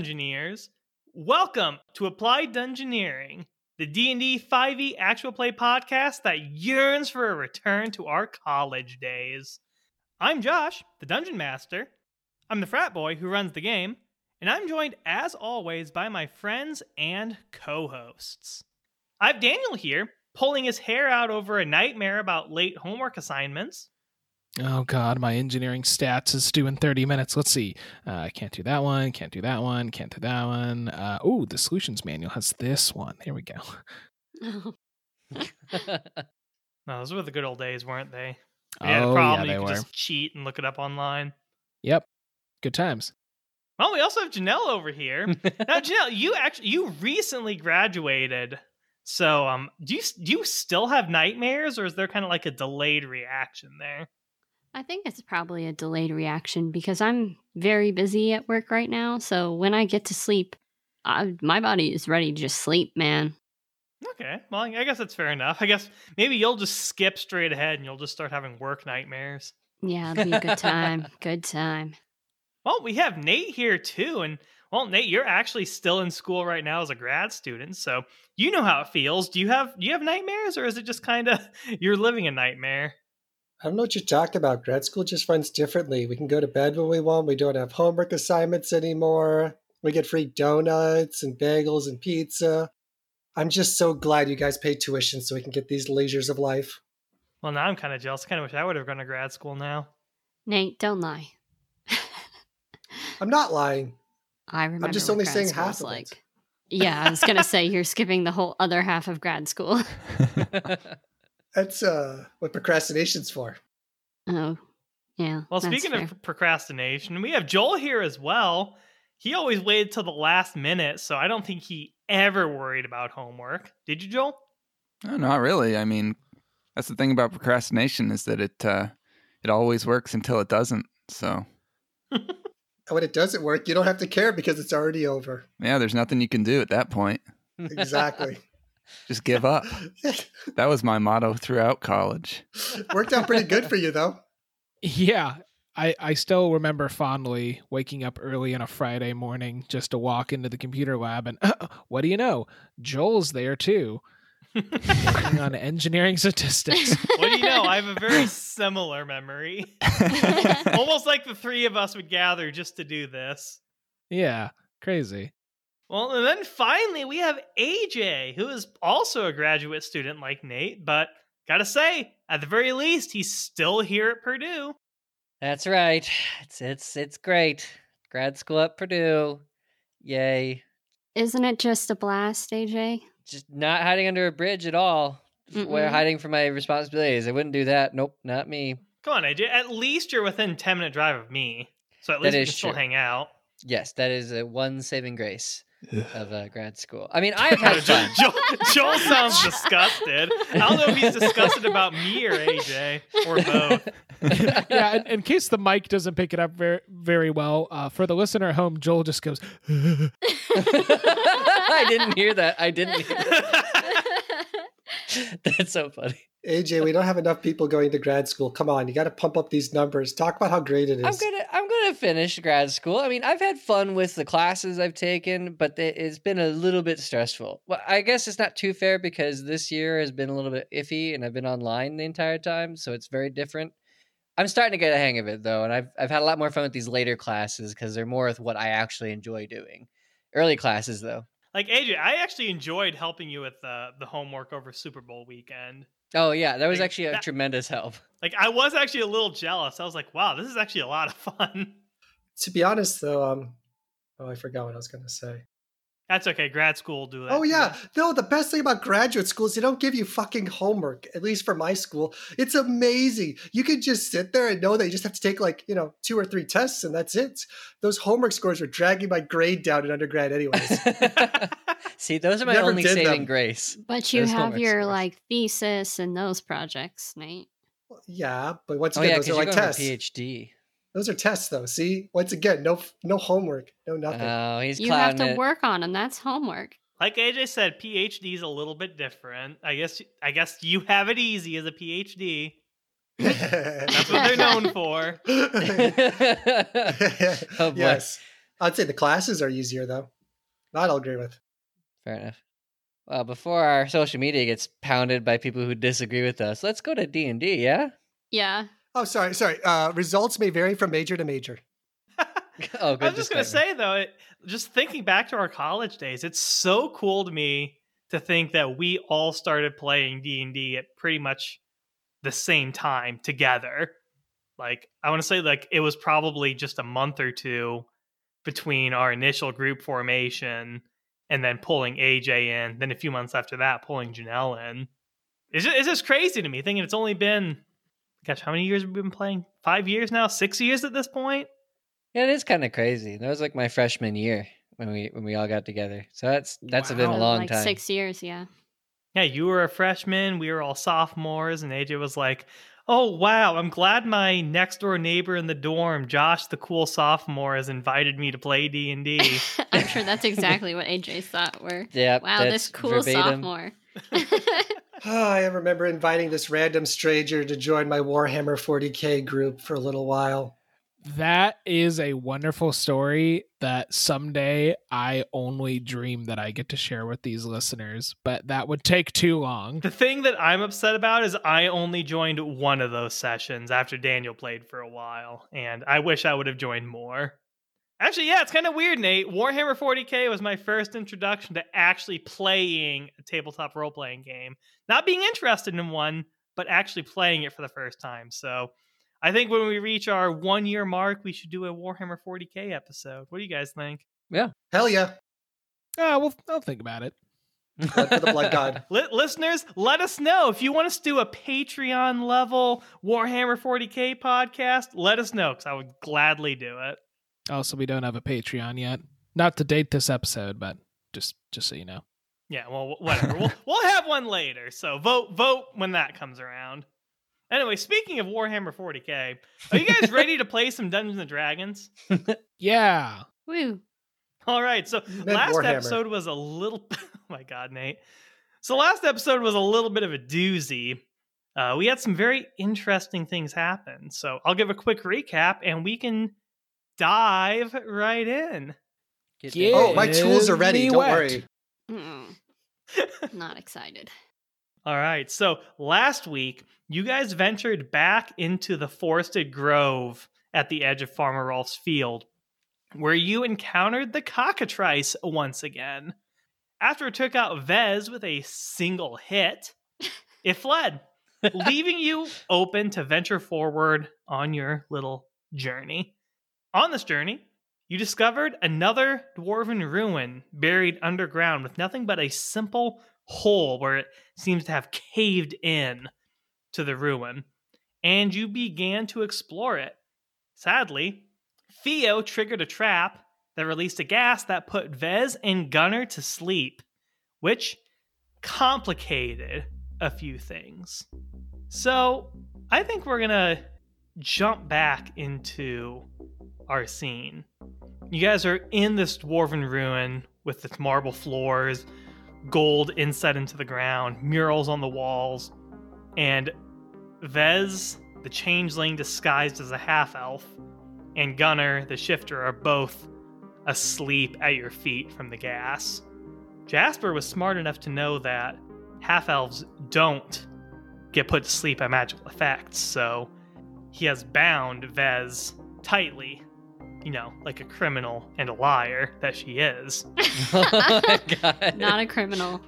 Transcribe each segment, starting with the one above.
Dungeoneers. Welcome to Applied Dungeoneering, the D&D 5e actual play podcast that yearns for a return to our college days. I'm Josh, the Dungeon Master. I'm the frat boy who runs the game, and I'm joined as always by my friends and co-hosts. I have Daniel here, pulling his hair out over a nightmare about late homework assignments. Oh god, my engineering stats is due in 30 minutes. Let's see. Uh, I can't do that one, can't do that one, can't do that one. Uh, oh, the solutions manual has this one. There we go. No, those were the good old days, weren't they? You had a oh, problem, yeah, you they could were. just cheat and look it up online. Yep. Good times. Well, we also have Janelle over here. now, Janelle, you actually you recently graduated, so um, do you do you still have nightmares, or is there kind of like a delayed reaction there? I think it's probably a delayed reaction because I'm very busy at work right now. So when I get to sleep, I, my body is ready to just sleep, man. Okay, well, I guess that's fair enough. I guess maybe you'll just skip straight ahead and you'll just start having work nightmares. Yeah, it'll be a good time. good time. Well, we have Nate here too, and well, Nate, you're actually still in school right now as a grad student, so you know how it feels. Do you have do you have nightmares, or is it just kind of you're living a nightmare? I don't know what you're talking about. Grad school just runs differently. We can go to bed when we want. We don't have homework assignments anymore. We get free donuts and bagels and pizza. I'm just so glad you guys pay tuition so we can get these leisures of life. Well, now I'm kind of jealous. Kind of wish I would have gone to grad school now. Nate, don't lie. I'm not lying. I remember. I'm just what only grad saying half was of it. Yeah, I was gonna say you're skipping the whole other half of grad school. That's uh, what procrastination's for. Oh, yeah. Well, speaking fair. of procrastination, we have Joel here as well. He always waited till the last minute, so I don't think he ever worried about homework. Did you, Joel? No, not really. I mean, that's the thing about procrastination is that it uh, it always works until it doesn't. So when it doesn't work, you don't have to care because it's already over. yeah, there's nothing you can do at that point. Exactly. Just give up. That was my motto throughout college. Worked out pretty good for you, though. Yeah. I, I still remember fondly waking up early on a Friday morning just to walk into the computer lab and uh, what do you know? Joel's there too. working on engineering statistics. What do you know? I have a very similar memory. Almost like the three of us would gather just to do this. Yeah. Crazy. Well, and then finally we have AJ, who is also a graduate student like Nate, but gotta say, at the very least, he's still here at Purdue. That's right. It's it's it's great. Grad school at Purdue. Yay. Isn't it just a blast, AJ? Just not hiding under a bridge at all. F- Where Mm-mm. hiding from my responsibilities. I wouldn't do that. Nope, not me. Come on, AJ. At least you're within 10 minute drive of me. So at least we is can still hang out. Yes, that is a one saving grace of uh, grad school. I mean, I've had Joel, fun. Joel, Joel sounds disgusted. I don't know if he's disgusted about me or AJ or both. yeah, in, in case the mic doesn't pick it up very very well, uh, for the listener at home, Joel just goes, I didn't hear that. I didn't hear that. That's so funny. AJ, we don't have enough people going to grad school. Come on, you got to pump up these numbers. Talk about how great it is. I'm gonna I'm gonna finish grad school. I mean, I've had fun with the classes I've taken, but it- it's been a little bit stressful. Well, I guess it's not too fair because this year has been a little bit iffy, and I've been online the entire time, so it's very different. I'm starting to get a hang of it though, and I've I've had a lot more fun with these later classes because they're more with what I actually enjoy doing. Early classes though. Like AJ, I actually enjoyed helping you with uh, the homework over Super Bowl weekend. Oh yeah, that was Like, actually a that- tremendous help. Like I was actually a little jealous. I was like, wow, this is actually a lot of fun. to be honest, though, um, oh, I forgot what I was going to say. That's okay. Grad school will do that. Oh yeah, you. no. The best thing about graduate school is they don't give you fucking homework. At least for my school, it's amazing. You can just sit there and know that you just have to take like you know two or three tests and that's it. Those homework scores were dragging my grade down in undergrad, anyways. See, those are my Never only saving them. grace. But you Those have your scores. like thesis and those projects, Nate. yeah, but once Oh again, yeah, those are like tests. PhD. Those are tests, though. See, once again, no no homework, no nothing. Oh, he's You have to it. work on them. That's homework. Like AJ said, PhD is a little bit different. I guess. I guess you have it easy as a PhD. That's what they're known for. oh. Yes. I'd say the classes are easier though. That I'll agree with. Fair enough. Well, before our social media gets pounded by people who disagree with us, let's go to D and D. Yeah. Yeah. Oh, sorry, sorry. Uh, results may vary from major to major. Oh, good. I was just gonna say though, it, just thinking back to our college days, it's so cool to me to think that we all started playing D and D at pretty much the same time together. Like I want to say, like it was probably just a month or two between our initial group formation and then pulling AJ in. Then a few months after that, pulling Janelle in. It's just, it's just crazy to me thinking it's only been, gosh, how many years have we been playing? Five years now? Six years at this point? Yeah, it is kind of crazy. That was like my freshman year when we when we all got together. So that's that's been a long like time. six years, yeah. Yeah, you were a freshman. We were all sophomores, and AJ was like, "Oh wow, I'm glad my next door neighbor in the dorm, Josh, the cool sophomore, has invited me to play D and D." I'm sure that's exactly what AJ's thought were. Yeah. Wow, this cool verbatim. sophomore. Oh, I remember inviting this random stranger to join my Warhammer 40k group for a little while. That is a wonderful story that someday I only dream that I get to share with these listeners, but that would take too long. The thing that I'm upset about is I only joined one of those sessions after Daniel played for a while, and I wish I would have joined more. Actually, yeah, it's kind of weird, Nate. Warhammer 40k was my first introduction to actually playing a tabletop role playing game. Not being interested in one, but actually playing it for the first time. So I think when we reach our one year mark, we should do a Warhammer 40k episode. What do you guys think? Yeah. Hell yeah. Ah, well, I'll think about it. Blood for the blood god. Li- listeners, let us know if you want us to do a Patreon level Warhammer 40k podcast. Let us know because I would gladly do it. Also, we don't have a Patreon yet. Not to date this episode, but just just so you know. Yeah, well, whatever. we'll we'll have one later. So vote vote when that comes around. Anyway, speaking of Warhammer 40k, are you guys ready to play some Dungeons and Dragons? Yeah. Woo. All right. So Mid last Warhammer. episode was a little. oh my God, Nate. So last episode was a little bit of a doozy. Uh, we had some very interesting things happen. So I'll give a quick recap, and we can dive right in. Get Yeah. Oh, my tools are ready. Don't wet. worry. Not excited. All right. So last week, you guys ventured back into the forested grove at the edge of Farmer Rolf's field, where you encountered the cockatrice once again. After it took out Vez with a single hit, it fled, leaving you open to venture forward on your little journey. On this journey, you discovered another dwarven ruin buried underground with nothing but a simple hole where it seems to have caved in to the ruin, and you began to explore it. Sadly, Theo triggered a trap that released a gas that put Vez and Gunner to sleep, which complicated a few things. So, I think we're gonna jump back into our scene. You guys are in this dwarven ruin with its marble floors, gold inset into the ground, murals on the walls, and Vez, the changeling disguised as a half elf, and Gunner, the shifter, are both asleep at your feet from the gas. Jasper was smart enough to know that half elves don't get put to sleep by magical effects, so he has bound Vez tightly, you know, like a criminal and a liar that she is. my god. Not a criminal.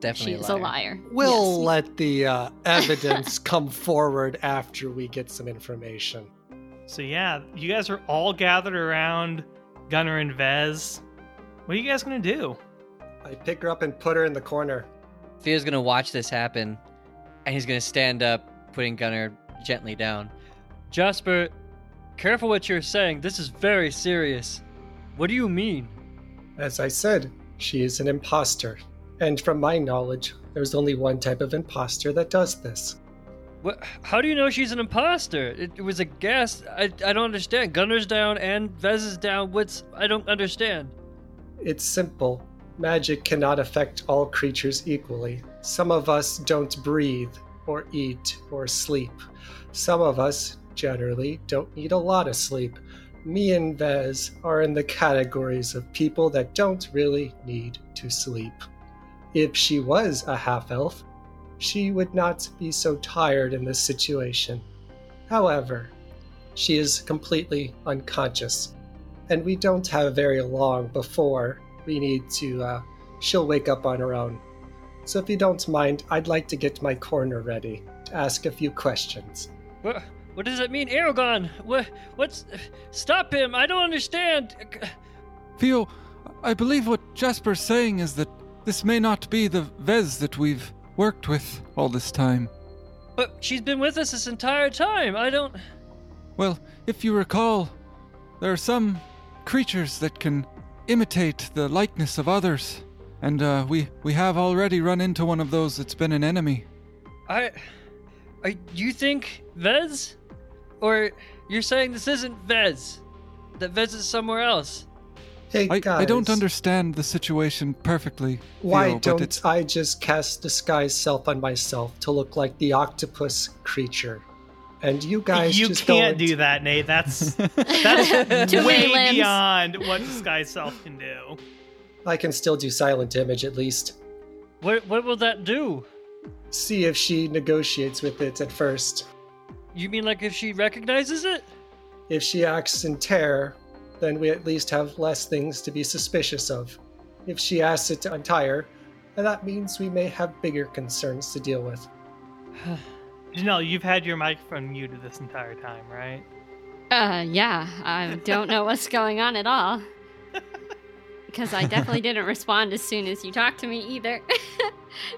Definitely She's a liar. We'll Yes. let the uh, evidence come forward after we get some information. So yeah, you guys are all gathered around Gunner and Vez. What are you guys gonna do? I pick her up and put her in the corner. Theo's gonna watch this happen, and he's gonna stand up, putting Gunner gently down. Jasper, careful what you're saying. This is very serious. What do you mean? As I said, she is an imposter. And from my knowledge, there's only one type of imposter that does this. What? How do you know she's an imposter? It, it was a guess. I, I don't understand. Gunner's down and Vez is down. What's I don't understand. It's simple. Magic cannot affect all creatures equally. Some of us don't breathe, or eat, or sleep. Some of us, generally, don't need a lot of sleep. me and Vez are in the categories of people that don't really need to sleep. If she was a half elf, she would not be so tired in this situation. However, she is completely unconscious, and we don't have very long before we need to, uh, she'll wake up on her own. So if you don't mind, I'd like to get my corner ready to ask a few questions. What does that mean, Aragon? What? What's? Stop him! I don't understand. Theo, I believe what Jasper's saying is that this may not be the Vez that we've worked with all this time. But she's been with us this entire time. I don't. Well, if you recall, there are some creatures that can imitate the likeness of others, and uh, we we have already run into one of those that's been an enemy. I. I. You think Vez? Or you're saying this isn't Vez? That Vez is somewhere else? Hey I, guys, I don't understand the situation perfectly. Why Theo, don't it's- I just cast disguise self on myself to look like the octopus creature? And you guys you just can't don't- do that, Nate. That's that's way beyond what disguise self can do. I can still do silent image at least. What? What will that do? See if she negotiates with it at first. You mean like if she recognizes it? If she acts in terror, then we at least have less things to be suspicious of. If she asks it to untire, then that means we may have bigger concerns to deal with. Janelle, you've had your microphone muted this entire time, right? Uh, yeah, I don't know what's going on at all. Because I definitely didn't respond as soon as you talked to me either.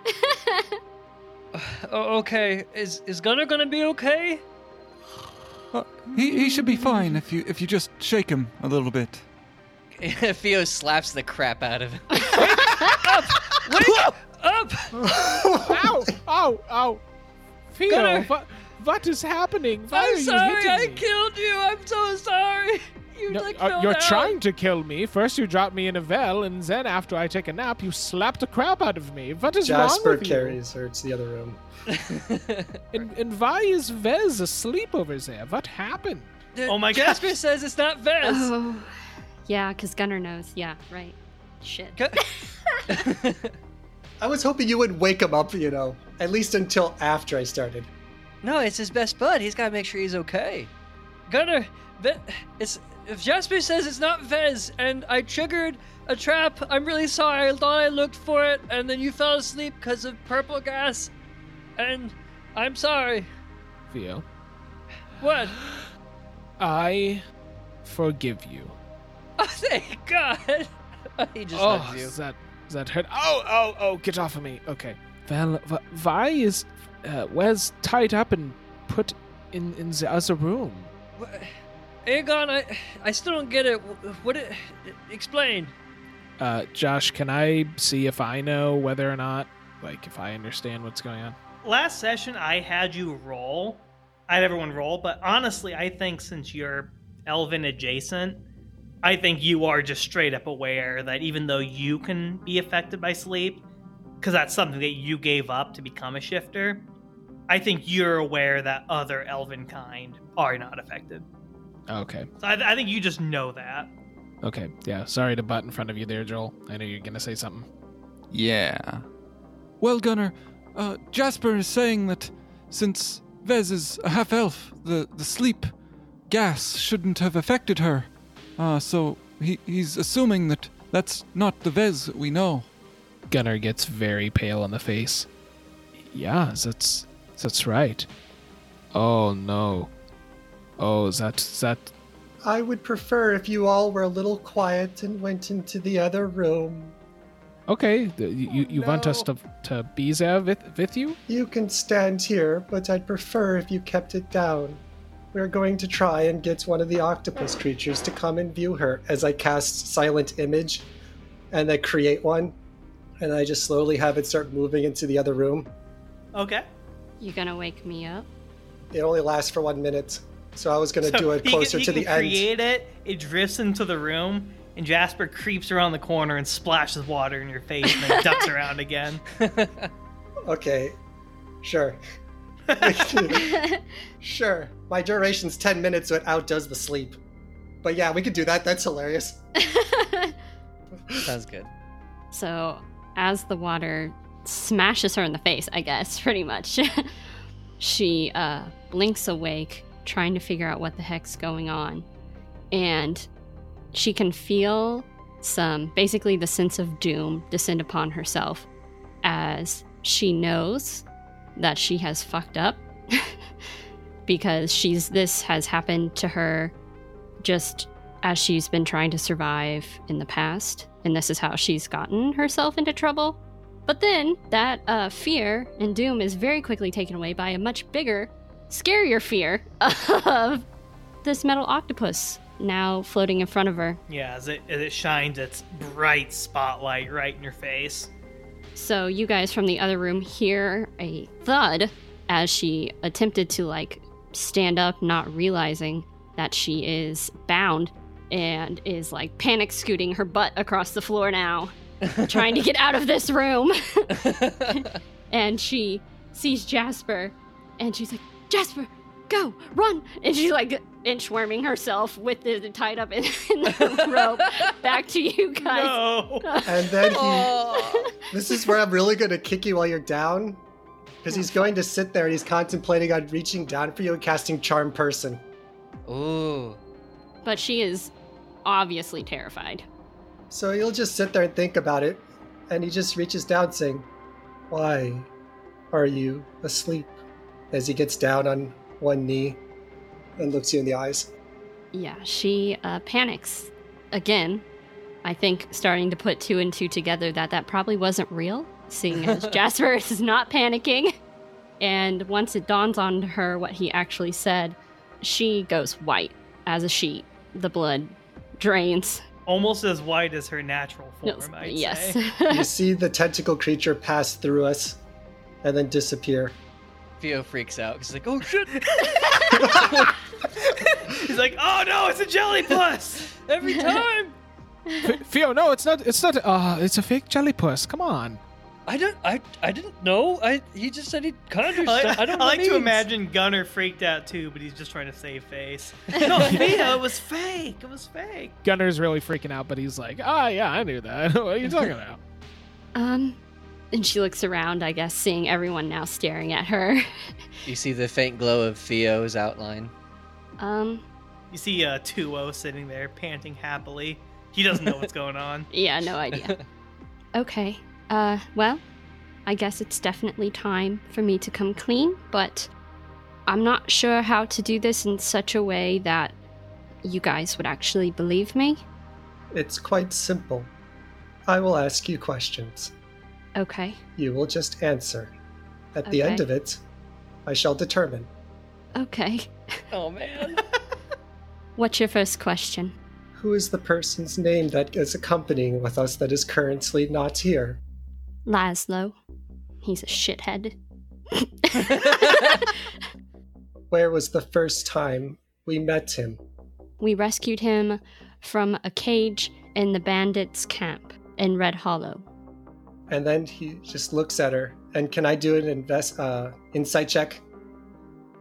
Oh, okay. Is is Gunnar gonna be okay? Uh, he, he should be fine if you if you just shake him a little bit. Theo slaps the crap out of him. Wake up! Ow! Ow! Ow! Theo, what, what is happening? Why I'm you sorry. I me? killed you. I'm so sorry. You No, like uh, fell you're down. trying to kill me. First, you drop me in a well, and then after I take a nap, you slap the crap out of me. What is wrong with you? Jasper with carries her to the other room. And, and why is Vez asleep over there? What happened? Oh my god. Jasper gosh. says it's not Vez. oh, yeah, because Gunnar knows. Yeah, right. Shit. Gu- I was hoping you would wake him up, you know, at least until after I started. no, it's his best bud. He's got to make sure he's okay. Gunnar, Ve- it's if Jasper says it's not Vez, and I triggered a trap. I'm really sorry. I thought I looked for it, and then you fell asleep because of purple gas, and I'm sorry. Theo, What? I forgive you. Oh, thank God. he just oh, hugs you. does that does that hurt? Oh, oh, oh! Get off of me. Okay. Wh- why is uh, Vez tied up and put in in the other room? What? Aegon, I I still don't get it. Wh- What? It, explain. Uh, Josh, can I see if I know whether or not, like, if I understand what's going on? Last session, I had you roll. I had everyone roll, but honestly, I think since you're Elven adjacent, I think you are just straight up aware that even though you can be affected by sleep, because that's something that you gave up to become a shifter, I think you're aware that other Elven kind are not affected. Okay. So I, I think you just know that. Okay. Yeah. Sorry to butt in front of you there, Joel. I know you're gonna say something. Yeah. Well, Gunnar, uh, Jasper is saying that since Vez is a half elf, the, the sleep gas shouldn't have affected her. Uh, so he, he's assuming that that's not the Vez we know. Gunnar gets very pale in the face. Yeah, that's that's right. Oh no. Oh, is that is that I would prefer if you all were a little quiet and went into the other room. okay? the- You you want us to to be there with with you? You can stand here, but I'd prefer if you kept it down. We're going to try and get one of the octopus creatures to come and view her as I cast silent image and I create one and I just slowly have it start moving into the other room. Okay. You gonna wake me up? It only lasts for one minute, so I was going to So do it closer can, to the end. create it, it drifts into the room, and Jasper creeps around the corner and splashes water in your face and then ducks around again. Okay, sure. sure. My duration's 10 minutes, so it outdoes the sleep. But yeah, we could do that. That's hilarious. Sounds good. so, as the water smashes her in the face, I guess, pretty much, she uh, blinks awake, trying to figure out what the heck's going on. And she can feel some, basically, the sense of doom descend upon herself as she knows that she has fucked up because she's this has happened to her just as she's been trying to survive in the past and this is how she's gotten herself into trouble but then that uh, fear and doom is very quickly taken away by a much bigger scarier fear of this metal octopus now floating in front of her Yeah, as it, as it shines its bright spotlight right in your face. So you guys from the other room hear a thud as she attempted to like stand up, not realizing that she is bound and is like panic scooting her butt across the floor now, trying to get out of this room. and she sees Jasper and she's like, Jasper, go, run. And she's like inchworming herself with the tied up in, in the rope back to you guys. No. And then he. Oh. This is where I'm really going to kick you while you're down. Because he's going to sit there and he's contemplating on reaching down for you and casting Charm Person. Ooh. But she is obviously terrified. So he'll just sit there and think about it. And he just reaches down saying, Why are you asleep? As he gets down on one knee and looks you in the eyes. Yeah, she uh, panics again. I think starting to put two and two together that that probably wasn't real, seeing as Jasper is not panicking. And once it dawns on her what he actually said, she goes white as a sheet. The blood drains. Almost as white as her natural No, form, I'd yes. say. You see the tentacle creature pass through us and then disappear. Theo freaks out. Because he's like, oh shit! He's like, oh no, it's a jelly puss! Every time. F- Theo, no, it's not. It's not. Uh, it's a fake jelly puss. Come on. I don't. I. I didn't know. I. He just said he conjured I, stuff. I don't I like to means. imagine Gunner freaked out too, but he's just trying to save face. No, Theo, it was fake. It was fake. Gunner's really freaking out, but he's like, ah, yeah, I knew that. what are you talking about? um, and she looks around, I guess, seeing everyone now staring at her. You see the faint glow of Theo's outline. um, You see uh, 2 sitting there panting happily. He doesn't know what's going on. yeah, no idea. okay. Uh, well, I guess it's definitely time for me to come clean, but I'm not sure how to do this in such a way that you guys would actually believe me. It's quite simple. I will ask you questions. Okay. You will just answer. At the end of it, I shall determine. Okay. Oh man. What's your first question? Who is the person's name that is accompanying with us that is currently not here? Laszlo. He's a shithead. Where was the first time we met him? We rescued him from a cage in the bandits' camp in Red Hollow. And then he just looks at her. And can I do an invest uh, insight check?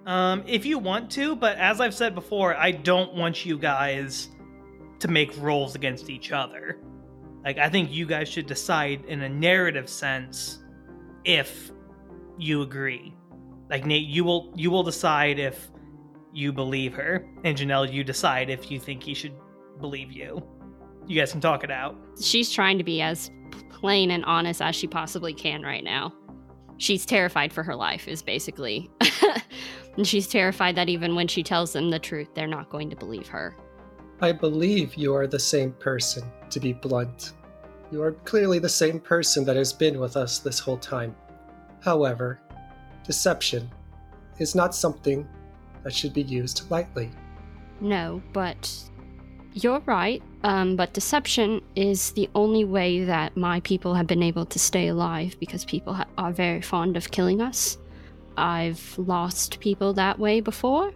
Um, if you want to, but as I've said before, I don't want you guys to make rolls against each other. Like, I think you guys should decide in a narrative sense if you agree. Like Nate, you will you will decide if you believe her, and Janelle, you decide if you think he should believe you. You guys can talk it out. She's trying to be as plain and honest as she possibly can right now. She's terrified for her life, is basically. and she's terrified that even when she tells them the truth, they're not going to believe her. I believe you are the same person, to be blunt. You are clearly the same person that has been with us this whole time. However, deception is not something that should be used lightly. No, but you're right. Um, but deception is the only way that my people have been able to stay alive because people ha- are very fond of killing us. I've lost people that way before.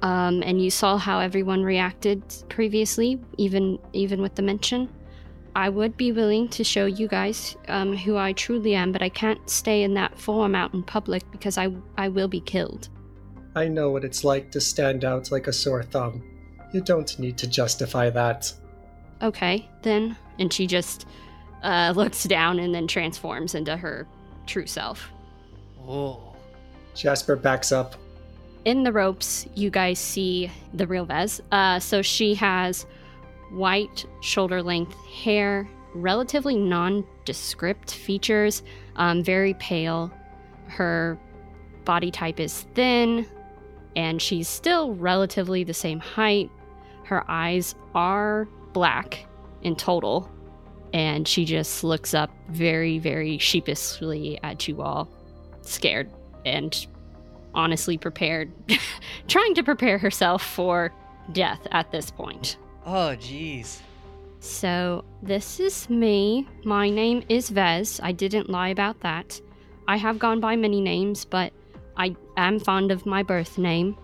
Um, and you saw how everyone reacted previously, even even with the mention. I would be willing to show you guys um, who I truly am, but I can't stay in that form out in public because I I will be killed. I know what it's like to stand out like a sore thumb. You don't need to justify that. Okay, then. And she just uh, looks down and then transforms into her true self. Oh. Jasper backs up. In the ropes, you guys see the real Vez. Uh, so she has white shoulder length hair, relatively nondescript features, um, very pale. Her body type is thin, and she's still relatively the same height. Her eyes are black in total, and she just looks up very, very sheepishly at you all, scared and honestly prepared, trying to prepare herself for death at this point. Oh, jeez. So, this is me. My name is Vez. I didn't lie about that. I have gone by many names, but I am fond of my birth name,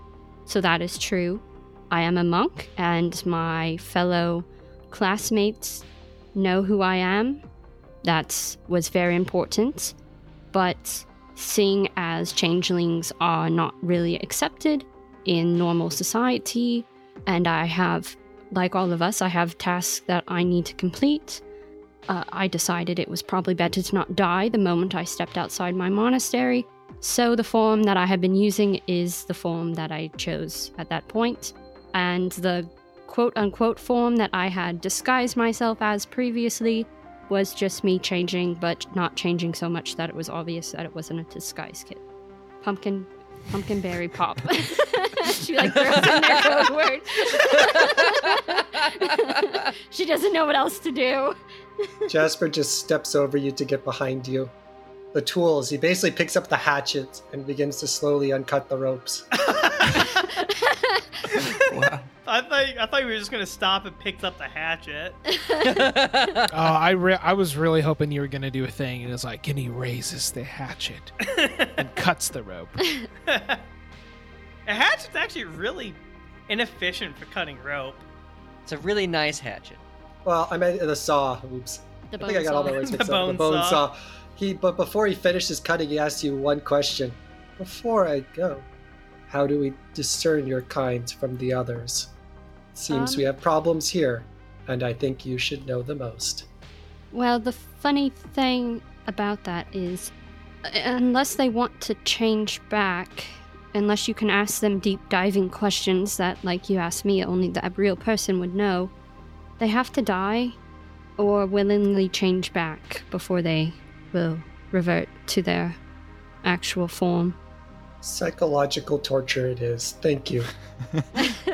so that is true. I am a monk, and my fellow classmates know who I am. That was very important. But seeing as changelings are not really accepted in normal society, and I have, like all of us, I have tasks that I need to complete. Uh, I decided it was probably better to not die the moment I stepped outside my monastery, so the form that I have been using is the form that I chose at that point, and the quote unquote form that I had disguised myself as previously was just me changing, but not changing so much that it was obvious that it wasn't a disguise kit. Pumpkin, pumpkin berry pop. she like throws in their code word. she doesn't know what else to do. Jasper just steps over you to get behind you. The tools, he basically picks up the hatchet and begins to slowly uncut the ropes. Wow. I thought I thought you were just gonna stop and picked up the hatchet. Oh, I re- I was really hoping you were gonna do a thing, and it's like, and he raises the hatchet and cuts the rope. a hatchet's actually really inefficient for cutting rope. it's a really nice hatchet. Well, I meant the saw. Oops. The I think I got all my words The mixed up. bone The bone saw. saw. He, but before he finishes cutting, he asks you one question. Before I go, how do we discern your kind from the others? Seems Um, we have problems here, and I think you should know the most. Well, the funny thing about that is, unless they want to change back, unless you can ask them deep diving questions that, like you asked me, only the real person would know, they have to die or willingly change back before they will revert to their actual form. Psychological torture it is. Thank you.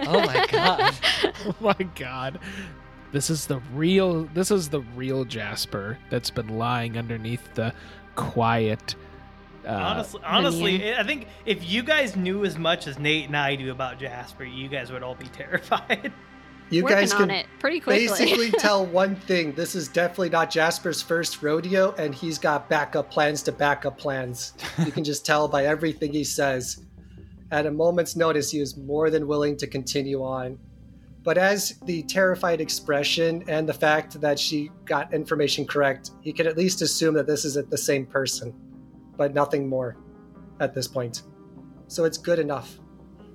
Oh my god. oh my god. This is the real this is the real Jasper that's been lying underneath the quiet uh, honestly, honestly, I think if you guys knew as much as Nate and I do about Jasper, you guys would all be terrified. You Working guys can pretty quickly. basically tell one thing this is definitely not Jasper's first rodeo, and he's got backup plans to backup plans. You can just tell by everything he says. At a moment's notice, he is more than willing to continue on. But as the terrified expression and the fact that she got information correct, he can at least assume that this isn't the same person, but nothing more at this point. So it's good enough.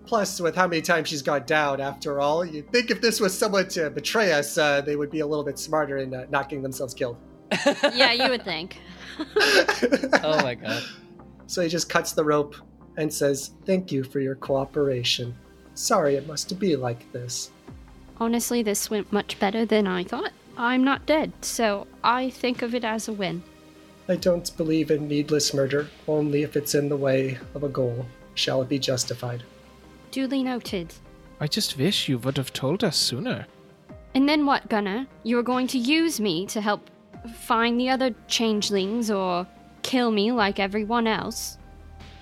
Plus, with how many times she's gone down, after all, you'd think if this was someone to betray us, uh, they would be a little bit smarter in uh, not getting themselves killed. yeah, you would think. oh my god. So he just cuts the rope and says, Thank you for your cooperation. Sorry it must be like this. Honestly, this went much better than I thought. I'm not dead, so I think of it as a win. I don't believe in needless murder, only if it's in the way of a goal shall it be justified. Duly noted. I just wish you would have told us sooner. And then what, Gunner? You were going to use me to help find the other changelings or kill me like everyone else?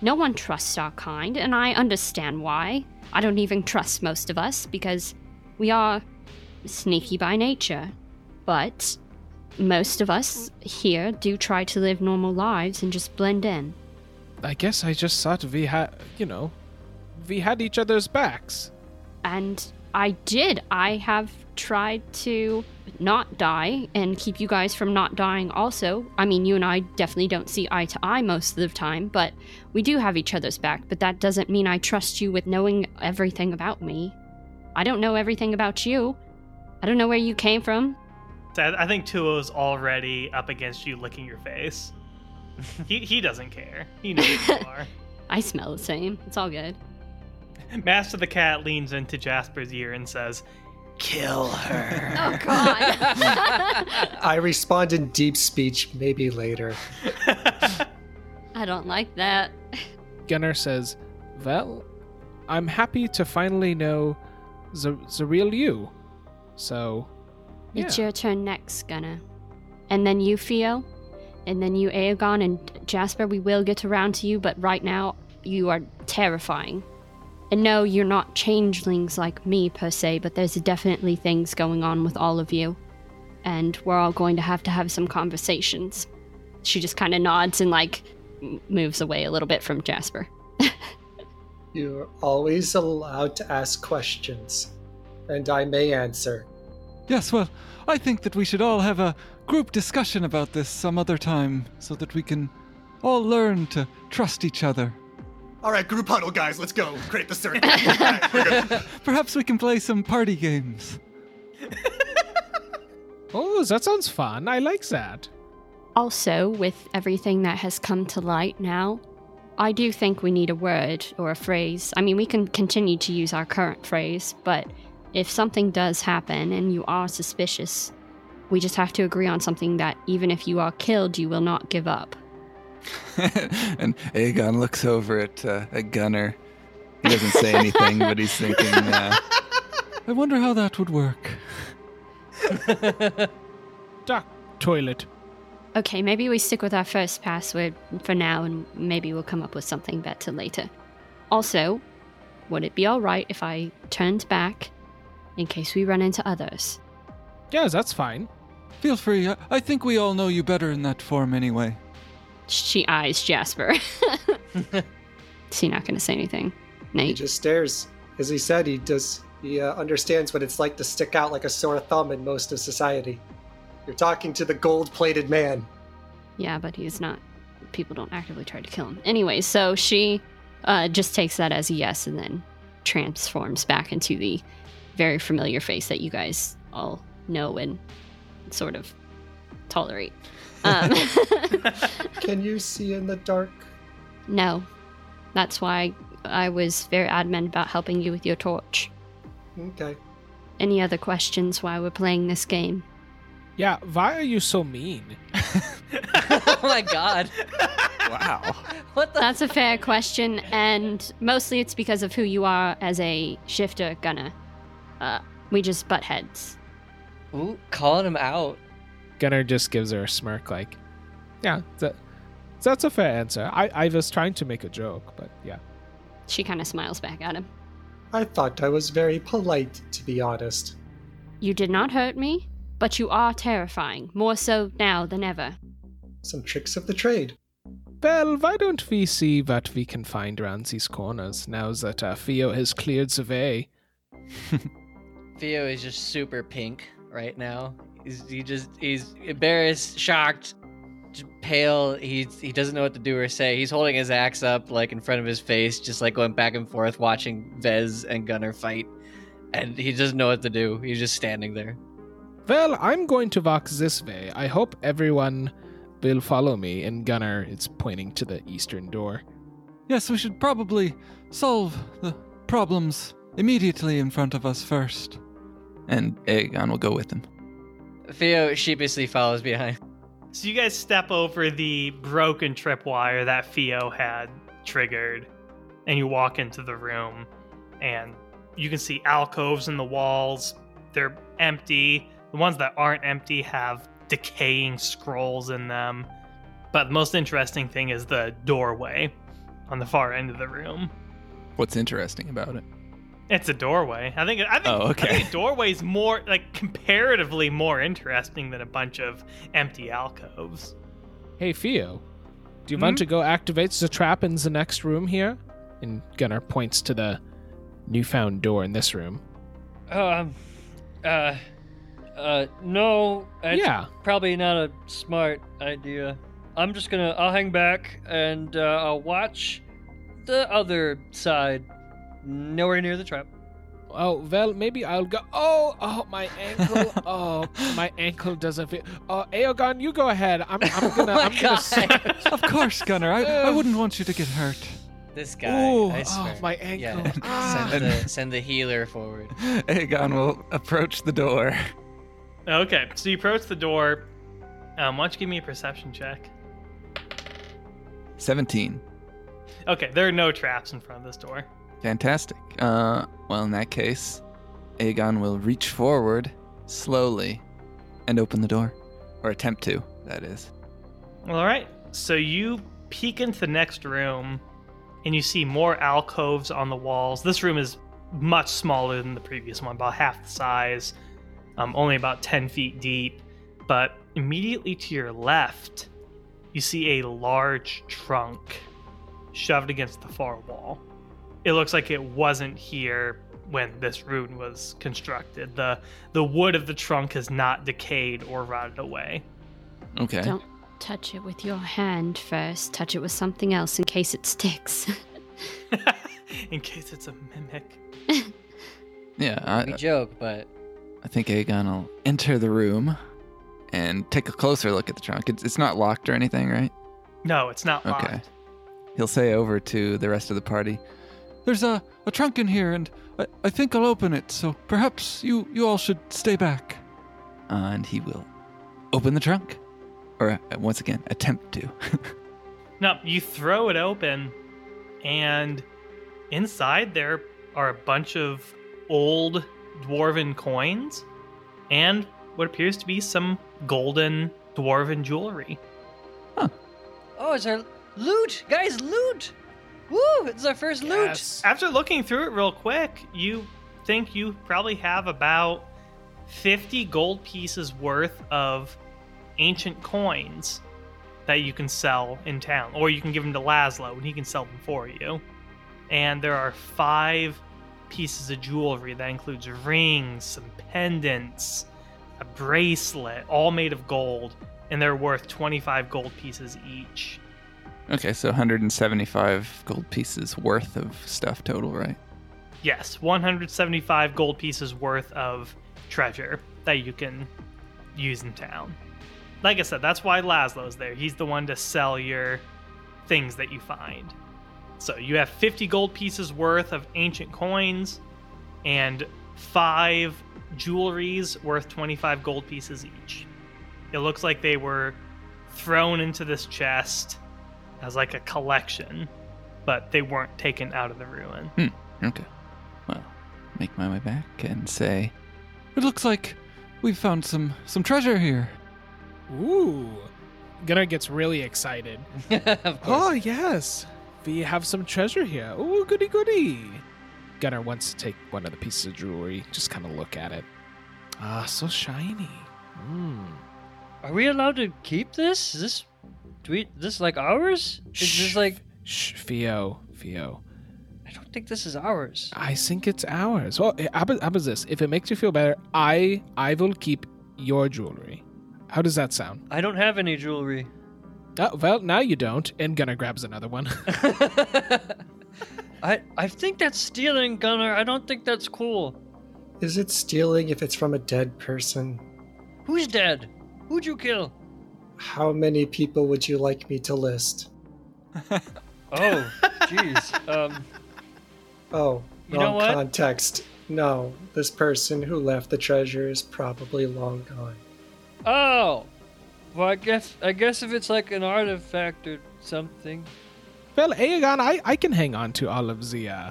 No one trusts our kind, and I understand why. I don't even trust most of us because we are sneaky by nature. But most of us here do try to live normal lives and just blend in. I guess I just thought we had, you know, we had each other's backs. And I did. I have tried to not die and keep you guys from not dying also. I mean, you and I definitely don't see eye to eye most of the time, but we do have each other's back. But that doesn't mean I trust you with knowing everything about me. I don't know everything about you. I don't know where you came from. I I think Tuo's already up against you, licking your face. he he doesn't care. He knows who you are. I smell the same. It's all good. Master the cat leans into Jasper's ear and says, "Kill her." Oh god. I respond in deep speech, maybe later. I don't like that. Gunnar says, Well, I'm happy to finally know the, the real you. So, yeah. It's your turn next, Gunnar. And then you, Theo. And then you, Aegon and Jasper. We will get around to you, but right now, you are terrifying. And no, you're not changelings like me, per se, but there's definitely things going on with all of you. And we're all going to have to have some conversations. She just kind of nods and, like, moves away a little bit from Jasper. You're always allowed to ask questions, and I may answer. Yes, well, I think that we should all have a group discussion about this some other time so that we can all learn to trust each other. All right, group huddle, guys. Let's go. Create the circle. All right. Perhaps we can play some party games. Oh, that sounds fun. I like that. Also, with everything that has come to light now, I do think we need a word or a phrase. I mean, we can continue to use our current phrase, but if something does happen and you are suspicious, we just have to agree on something that even if you are killed, you will not give up. and Aegon looks over at, uh, at Gunner. He doesn't say anything, but he's thinking, uh, I wonder how that would work. Duck toilet. Okay, maybe we stick with our first password for now and maybe we'll come up with something better later. Also, would it be alright if I turned back in case we run into others? Yeah, that's fine. Feel free. I, I think we all know you better in that form anyway. She eyes Jasper. Is he not going to say anything? He just stares. As he said, he does. He uh, understands what it's like to stick out like a sore thumb in most of society. You're talking to the gold-plated man. Yeah, but he's not. People don't actively try to kill him. Anyway, so she uh, just takes that as a yes and then transforms back into the very familiar face that you guys all know and sort of tolerate. Um, Can you see in the dark? no, that's why I was very adamant about helping you with your torch. Okay. Any other questions while we're playing this game? Yeah, why are you so mean? oh my god. wow. What the? That's a fair question, and mostly it's because of who you are as a shifter gunner. Uh, we just butt heads. Ooh, calling him out. Gunnar just gives her a smirk, like, yeah, that, that's a fair answer. I, I was trying to make a joke, but yeah. She kind of smiles back at him. I thought I was very polite, to be honest. You did not hurt me, but you are terrifying, more so now than ever. Some tricks of the trade. Well, why don't we see what we can find around these corners now that uh, Theo has cleared the way? Theo is just super pink right now. He's he just he's embarrassed, shocked, pale. He he doesn't know what to do or say. He's holding his axe up like in front of his face, just like going back and forth, watching Vez and Gunner fight, and he doesn't know what to do. He's just standing there. Well, I'm going to walk this way. I hope everyone will follow me. And Gunnar is pointing to the eastern door. Yes, we should probably solve the problems immediately in front of us first. And Aegon will go with him. Theo sheepishly follows behind. So you guys step over the broken tripwire that Theo had triggered, and you walk into the room, and you can see alcoves in the walls. They're empty. The ones that aren't empty have decaying scrolls in them. But the most interesting thing is the doorway on the far end of the room. What's interesting about it? It's a doorway. I think. I think. Oh, okay. I think a doorway's more like comparatively more interesting than a bunch of empty alcoves. Hey, Theo, do you want to go activate the trap in the next room here? And Gunnar points to the newfound door in this room. Um, uh, uh, no. It's yeah. probably not a smart idea. I'm just gonna. I'll hang back and uh, I'll watch the other side. Nowhere near the trap. Oh, well, maybe I'll go. Oh, oh, my ankle. oh, my ankle doesn't feel. Oh, Aegon, you go ahead. I'm, I'm gonna. Oh I'm gonna. God. Of course, Gunner. I, I wouldn't want you to get hurt. This guy, Ooh, I oh, my ankle. Yeah. Ah. Send, the, send the healer forward. Aegon will approach the door. Okay, so you approach the door. Um, why don't you give me a perception check? 17. Okay, there are no traps in front of this door. Fantastic. Uh, well, in that case, Aegon will reach forward slowly and open the door. Or attempt to, that is. All right, so you peek into the next room, and you see more alcoves on the walls. This room is much smaller than the previous one, about half the size, um, only about 10 feet deep. But immediately to your left, you see a large trunk shoved against the far wall. It looks like it wasn't here when this rune was constructed. The the wood of the trunk has not decayed or rotted away. Okay. Don't touch it with your hand first. Touch it with something else in case it sticks. in case it's a mimic. Yeah, We I, joke, but I think Aegon will enter the room and take a closer look at the trunk. It's, it's not locked or anything, right? No, it's not locked. Okay. He'll say over to the rest of the party, There's a, a trunk in here, and I, I think I'll open it, so perhaps you, you all should stay back. and he will open the trunk. Or, uh, once again, attempt to. No, you throw it open, and inside there are a bunch of old dwarven coins and what appears to be some golden dwarven jewelry. Huh. oh, is there loot, guys! Loot! Woo! It's our first loot. Yes. After looking through it real quick, you think you probably have about 50 gold pieces worth of ancient coins that you can sell in town, or you can give them to Laszlo and he can sell them for you. And there are five pieces of jewelry that includes rings, some pendants, a bracelet, all made of gold, and they're worth 25 gold pieces each. Okay, so 175 gold pieces worth of stuff total, right? Yes, 175 gold pieces worth of treasure that you can use in town. Like I said, that's why Laszlo's there. He's the one to sell your things that you find. So you have 50 gold pieces worth of ancient coins and five jewelries worth 25 gold pieces each. It looks like they were thrown into this chest as like a collection, but they weren't taken out of the ruin. Hmm. Okay. Well, make my way back and say, It looks like we've found some, some treasure here. Ooh. Gunnar gets really excited. of course. Oh, yes. We have some treasure here. Ooh, goody goody. Gunnar wants to take one of the pieces of jewelry, just kind of look at it. Ah, so shiny. Mm. Are we allowed to keep this? Is this do we this like ours? Is this like Shh, Fio, Fio. I don't think this is ours. I think it's ours. Well, eh, how about, this? If it makes you feel better, I I will keep your jewelry. How does that sound? I don't have any jewelry. Oh, well, now you don't. And Gunnar grabs another one. I I think that's stealing, Gunner. I don't think that's cool. Is it stealing if it's from a dead person? Who's dead? Who'd you kill? How many people would you like me to list? Oh, jeez. Um, Oh, You know wrong what? context. No, this person who left the treasure is probably long gone. oh. Well, I guess I guess if it's like an artifact or something. well, Aegon, I, I can hang on to all of the uh,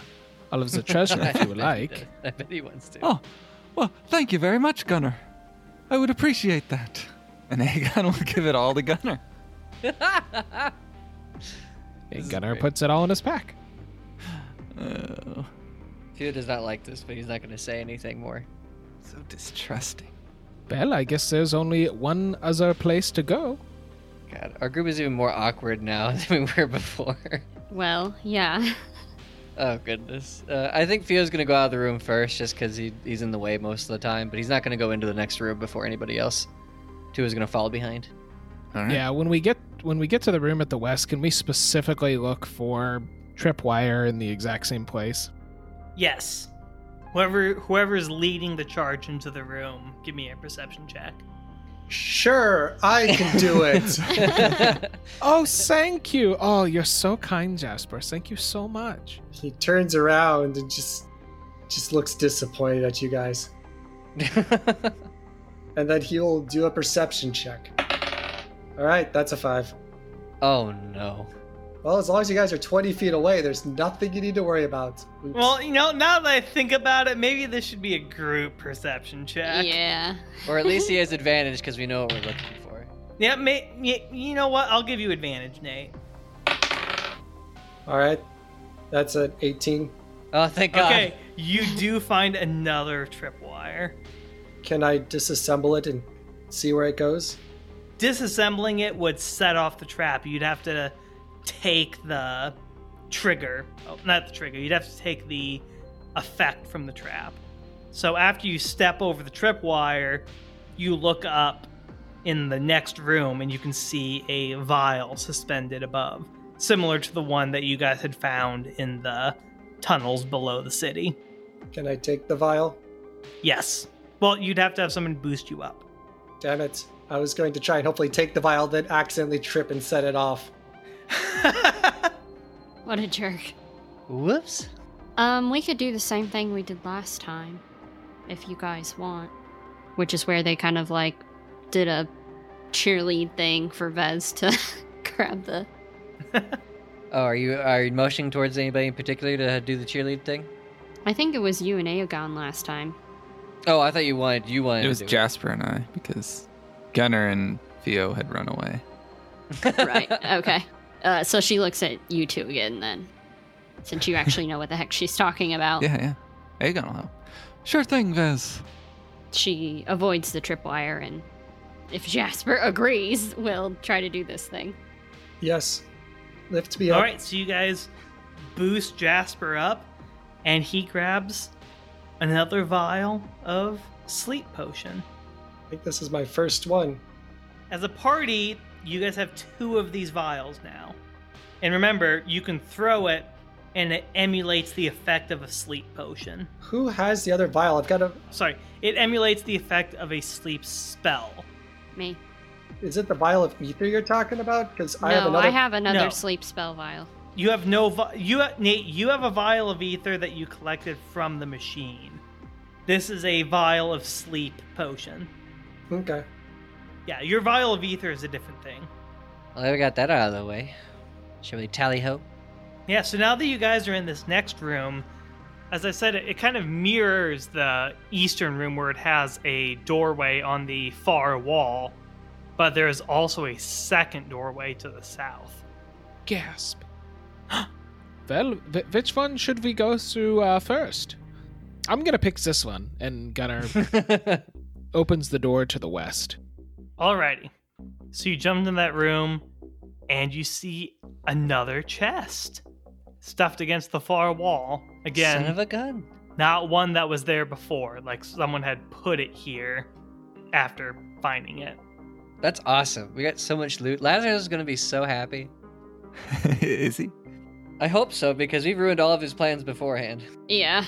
all of the treasure if you would like. I bet he wants to. Oh, well, thank you very much, Gunner. I would appreciate that. And Aegon will give it all to Gunner. And is Gunnar puts it all in his pack. Oh, Theo does not like this, but he's not going to say anything more. so distrusting. Well, I guess there's only one other place to go. God, our group is even more awkward now than we were before. well, yeah. Oh goodness. Uh, I think Theo's gonna go out of the room first, just because he, he's in the way most of the time. But he's not gonna go into the next room before anybody else. Two is gonna follow behind. All right. Yeah, when we get when we get to the room at the west, can we specifically look for tripwire in the exact same place? Yes. Whoever whoever's leading the charge into the room, give me a perception check. Sure, I can do it. Oh, thank you. Oh, you're so kind, Jasper. Thank you so much. he turns around and just just looks disappointed at you guys. And then he'll do a perception check. All right, that's a five. oh no. Well, as long as you guys are 20 feet away, there's nothing you need to worry about. Oops. Well, you know, now that I think about it, maybe this should be a group perception check. Yeah. Or at least he has advantage because we know what we're looking for. Yeah, may, you know what? I'll give you advantage, Nate. All right, that's an 18. Oh, thank God. Okay, you do find another tripwire. Can I disassemble it and see where it goes? Disassembling it would set off the trap. You'd have to take the trigger. Oh, not the trigger. You'd have to take the effect from the trap. So after you step over the tripwire, you look up in the next room and you can see a vial suspended above, similar to the one that you guys had found in the tunnels below the city. Can I take the vial? Yes. Well, you'd have to have someone boost you up. Damn it. I was going to try and hopefully take the vial, then accidentally trip and set it off. What a jerk. Whoops. Um, we could do the same thing we did last time, if you guys want. Which is where they kind of like did a cheerlead thing for Vez to grab the. Oh, are you are you motioning towards anybody in particular to do the cheerlead thing? I think it was you and Aegon last time. Oh, I thought you wanted you wanted. It was to do Jasper and I because Gunnar and Theo had run away. right. Okay. Uh, so she looks at you two again then, since you actually know what the heck she's talking about. Yeah, yeah. Aegon will help. Sure thing, Vez. She avoids the tripwire, and if Jasper agrees, we'll try to do this thing. Yes. Lift me up. All right, so you guys boost Jasper up, and he grabs another vial of sleep potion. I think this is my first one. As a party, you guys have two of these vials now. And remember, you can throw it, and it emulates the effect of a sleep potion. Who has the other vial? I've got a. Sorry, it emulates the effect of a sleep spell. Me. Is it the vial of ether you're talking about? Because I have no, another. I have another No. sleep spell vial. You have no vi- you Nate. You have a vial of ether that you collected from the machine. This is a vial of sleep potion. Okay. Yeah, your vial of ether is a different thing. Well, we got that out of the way. Shall we tally ho? Yeah, so now that you guys are in this next room, as I said, it, it kind of mirrors the eastern room where it has a doorway on the far wall, but there is also a second doorway to the south. Gasp. well, wh- which one should we go through uh, first? I'm gonna pick this one, and Gunnar opens the door to the west. Alrighty. So you jump into that room and you see another chest stuffed against the far wall. Again, Son of a gun. not one that was there before, like someone had put it here after finding it. That's awesome. We got so much loot. Lazarus is gonna be so happy. Is he? I hope so because we ruined all of his plans beforehand. Yeah.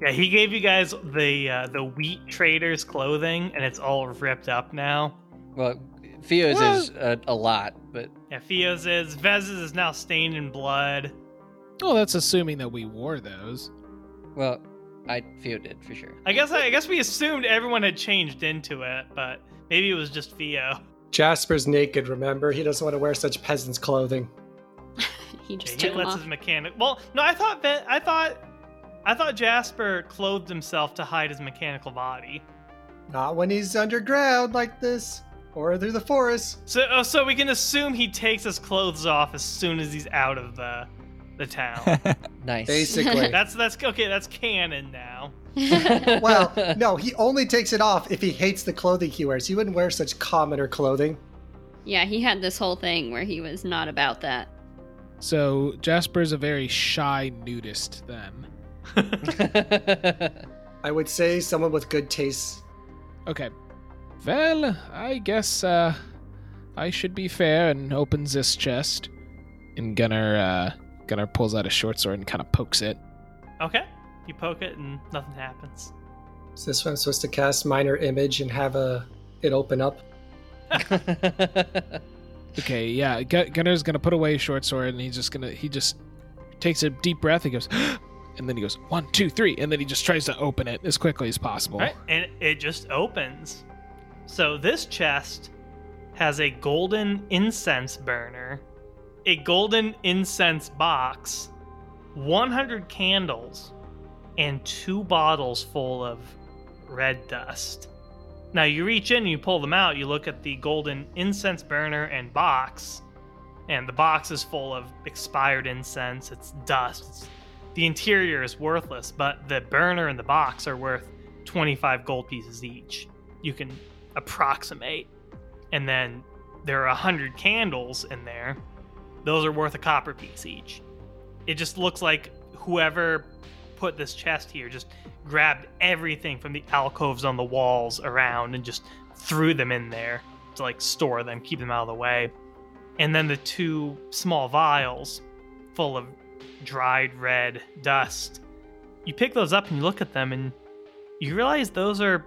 Yeah, he gave you guys the uh, the wheat trader's clothing, and it's all ripped up now. Well, Theo's is a, a lot, but Yeah, Theo's is Vez's is now stained in blood. Oh, that's assuming that we wore those. well, I Theo did for sure. I guess I guess we assumed everyone had changed into it, but maybe it was just Theo. Jasper's naked, remember? He doesn't want to wear such peasant's clothing. He Yeah, just he took them lets off. his mechanic. Well, no, I thought Ve- I thought I thought Jasper clothed himself to hide his mechanical body. Not when he's underground like this, or through the forest. So, oh, so we can assume he takes his clothes off as soon as he's out of the the town. Nice. Basically. that's that's okay. That's canon now. well, no, he only takes it off if he hates the clothing he wears. He wouldn't wear such commoner clothing. yeah, he had this whole thing where he was not about that. So Jasper's a very shy nudist then. I would say someone with good taste. Okay. Well, I guess uh I should be fair and opens this chest. And Gunnar uh Gunnar pulls out a short sword and kind of pokes it. Okay. You poke it and nothing happens. Is this when I'm supposed to cast minor image and have a it open up? Okay, yeah. Gu- Gunner's gonna put away his short sword, and he's just gonna he just takes a deep breath. He goes, and then he goes one, two, three, and then he just tries to open it as quickly as possible. Right? And it just opens. So this chest has a golden incense burner, a golden incense box, 100 candles, and two bottles full of red dust. Now you reach in, and you pull them out, you look at the golden incense burner and box, and the box is full of expired incense. It's dust. It's, the interior is worthless, but the burner and the box are worth 25 gold pieces each. You can approximate. And then there are 100 candles in there. Those are worth a copper piece each. It just looks like whoever put this chest here just grabbed everything from the alcoves on the walls around and just threw them in there to like store them, keep them out of the way. And then the two small vials full of dried red dust. You pick those up and you look at them and you realize those are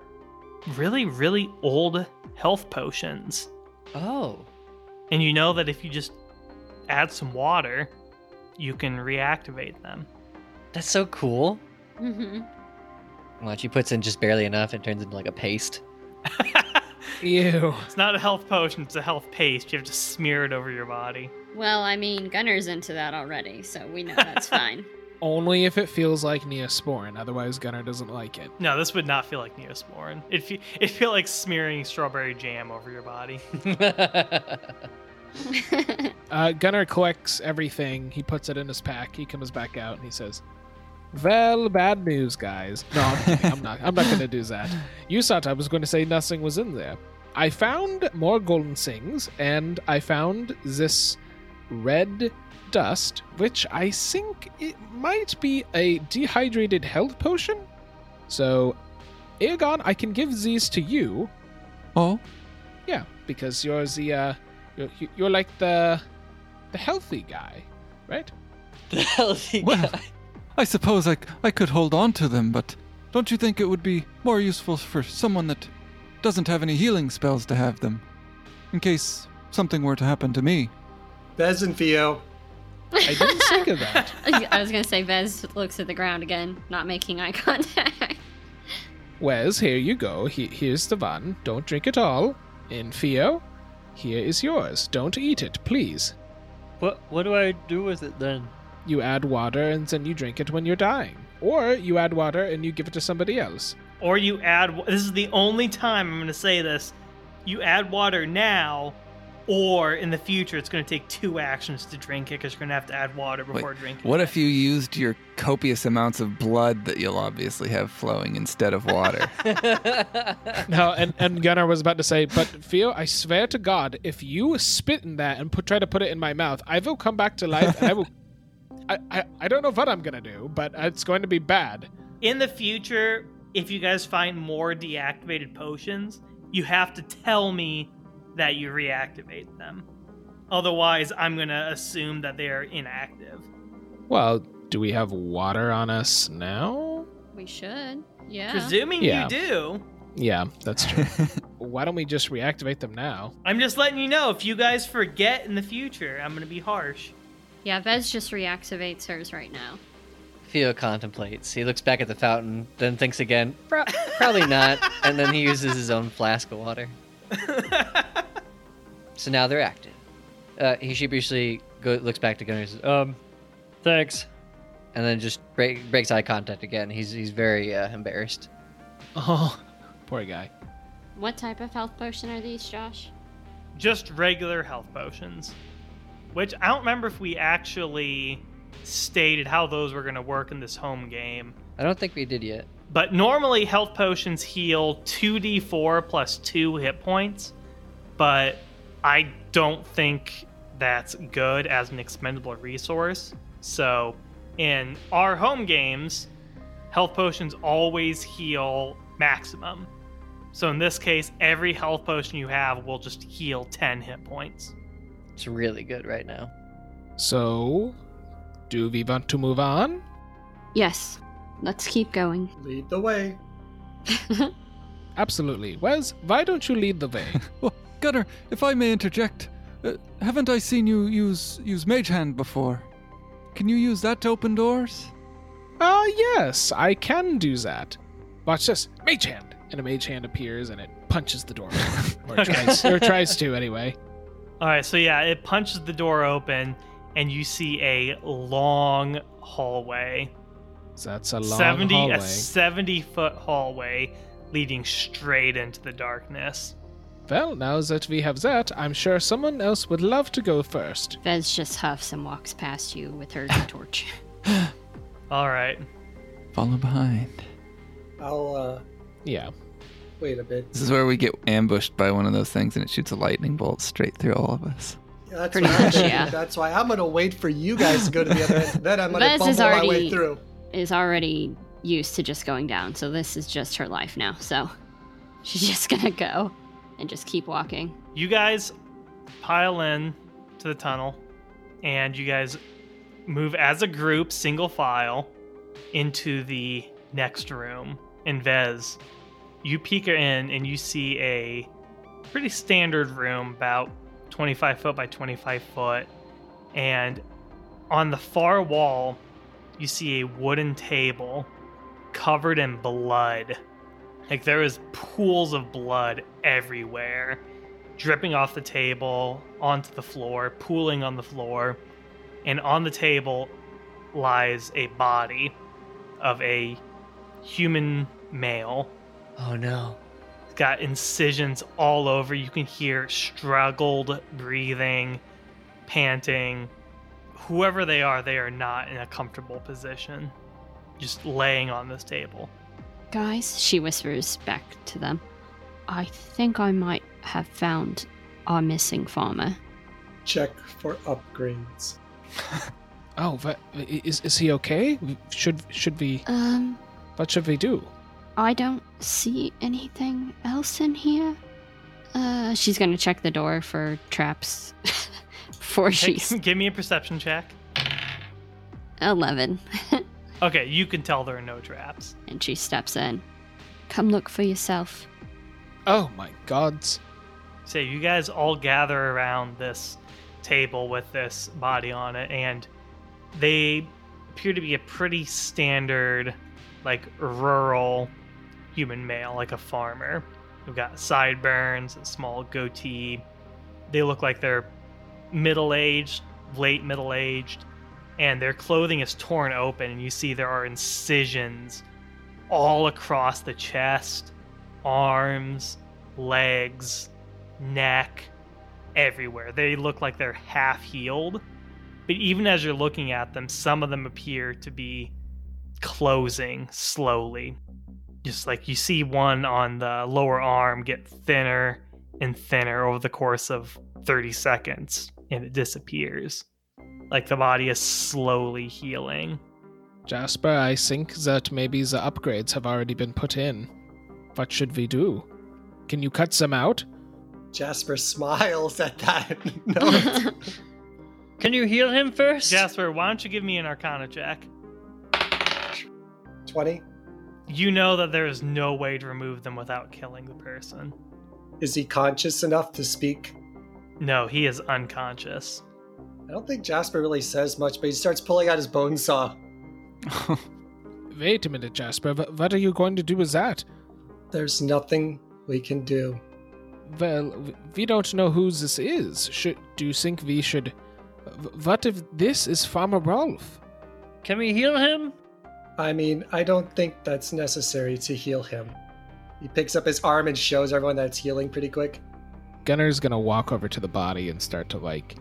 really, really old health potions. oh. And you know that if you just add some water, you can reactivate them. That's so cool. hmm Well, she puts in just barely enough and turns into like a paste. Ew. It's not a health potion, it's a health paste. You have to smear it over your body. Well, I mean, Gunner's into that already, so we know that's fine. Only if it feels like Neosporin. Otherwise, Gunner doesn't like it. No, this would not feel like Neosporin. It'd feel, it'd feel like smearing strawberry jam over your body. Uh, Gunner collects everything. He puts it in his pack. He comes back out and he says, "Well, bad news, guys. No, I'm, kidding. I'm not. I'm not going to do that. You thought I was going to say nothing was in there. I found more golden things, and I found this red dust, which I think it might be a dehydrated health potion. So, Aegon, I can give these to you. Oh, Yeah, because you're the uh, you're, you're like the the healthy guy, right? the healthy Well. guy. I suppose I, I could hold on to them, but don't you think it would be more useful for someone that doesn't have any healing spells to have them? In case something were to happen to me. Vez and Theo. I didn't think of that. I was gonna say Vez looks at the ground again, not making eye contact. Vez, here you go. He, here's the one. Don't drink it all. And Theo, here is yours. Don't eat it, please. What what do I do with it then? You add water and then you drink it when you're dying. Or you add water and you give it to somebody else. Or you add. This is the only time I'm going to say this. You add water now, or in the future, it's going to take two actions to drink it because you're going to have to add water Wait, before drinking. What it. if you used your copious amounts of blood that you'll obviously have flowing instead of water? No, and, and Gunnar was about to say, but Theo, I swear to God, if you spit in that and put, try to put it in my mouth, I will come back to life and I will. I, I, I don't know what I'm gonna do, but it's going to be bad. in the future, if you guys find more deactivated potions, you have to tell me that you reactivate them. Otherwise, I'm going to assume that they are inactive. Well, do we have water on us now? we should. Yeah. Presuming Yeah. you do. Yeah, that's true. Why don't we just reactivate them now? I'm just letting you know if you guys forget in the future, I'm going to be harsh. Yeah, Vez just reactivates hers right now. Theo contemplates. He looks back at the fountain, then thinks again. Pro- probably not. And then he uses his own flask of water. So now they're active. Uh, he sheepishly go, looks back to Gunnar and says, Um, thanks. and then just break, breaks eye contact again. He's he's very uh, embarrassed. Oh, poor guy. What type of health potion are these, Josh? just regular health potions. Which I don't remember if we actually stated how those were going to work in this home game. I don't think we did yet. But normally, health potions heal 2d4 plus 2 hit points. But I don't think that's good as an expendable resource. So, in our home games, health potions always heal maximum. So, in this case, every health potion you have will just heal 10 hit points. It's really good right now. So, do we want to move on? Yes. let's keep going. Lead the way. Absolutely. Vez, why don't you lead the way? Well, Gunnar, if I may interject, uh, haven't I seen you use use Mage Hand before? Can you use that to open doors? Ah, yes, I can do that. Watch this. Mage hand. And a mage hand appears and it punches the door. or, tries, or tries to, anyway. All right, so yeah, it punches the door open, and you see a long hallway, that's a long seventy hallway. a seventy foot hallway leading straight into the darkness. Well, now that we have that, I'm sure someone else would love to go first. Vez just huffs and walks past you with her torch. All right, Follow behind. I'll uh Yeah. Wait a bit. This is where we get ambushed by one of those things and it shoots a lightning bolt straight through all of us. That's Pretty much, yeah. That's why I'm gonna wait for you guys to go to the other end. Then I'm gonna Vez is bumble my way through. is already used to just going down, so this is just her life now. So she's just gonna go and just keep walking. you guys pile in to the tunnel, and you guys move as a group, single file, into the next room. And Vez, you peek in and you see a pretty standard room, about 25 foot by 25 foot. And on the far wall, you see a wooden table covered in blood. Like there is pools of blood everywhere, dripping off the table, onto the floor, pooling on the floor. And on the table lies a body of a human male. Oh no. It's got incisions all over. You can hear struggled breathing, panting. Whoever they are, they are not in a comfortable position. Just laying on this table. Guys, she whispers back to them. I think I might have found our missing farmer. Check for upgrades. Oh, but is is he okay? Should should we? Um, What should we do? I don't see anything else in here. Uh, she's gonna check the door for traps before she. give me a perception check. 11. Okay, you can tell there are no traps. and she steps in. Come look for yourself. Oh my gods! So you guys all gather around this table with this body on it, and they appear to be a pretty standard, like rural human male, like a farmer. They've got sideburns, a small goatee. They look like they're middle aged, late middle aged, and their clothing is torn open, and you see there are incisions all across the chest, arms, legs, neck, everywhere. They look like they're half healed. But even as you're looking at them, some of them appear to be closing slowly. Just like you see one on the lower arm get thinner and thinner over the course of 30 seconds and it disappears. Like the body is slowly healing. Jasper, I think that maybe the upgrades have already been put in. What should we do? Can you cut some out? Jasper smiles at that. no, Can you heal him first? Jasper, why don't you give me an arcana check? twenty. You know that there is no way to remove them without killing the person. Is he conscious enough to speak? No, he is unconscious. I don't think Jasper really says much, but he starts pulling out his bone saw. Wait a minute, Jasper. What are you going to do with that? There's nothing we can do. Well, we don't know who this is. Should do you think we should? What if this is Farmer Rolf? Can we heal him? I mean, I don't think that's necessary to heal him. He picks up his arm and shows everyone that it's healing pretty quick. Gunner's gonna walk over to the body and start to like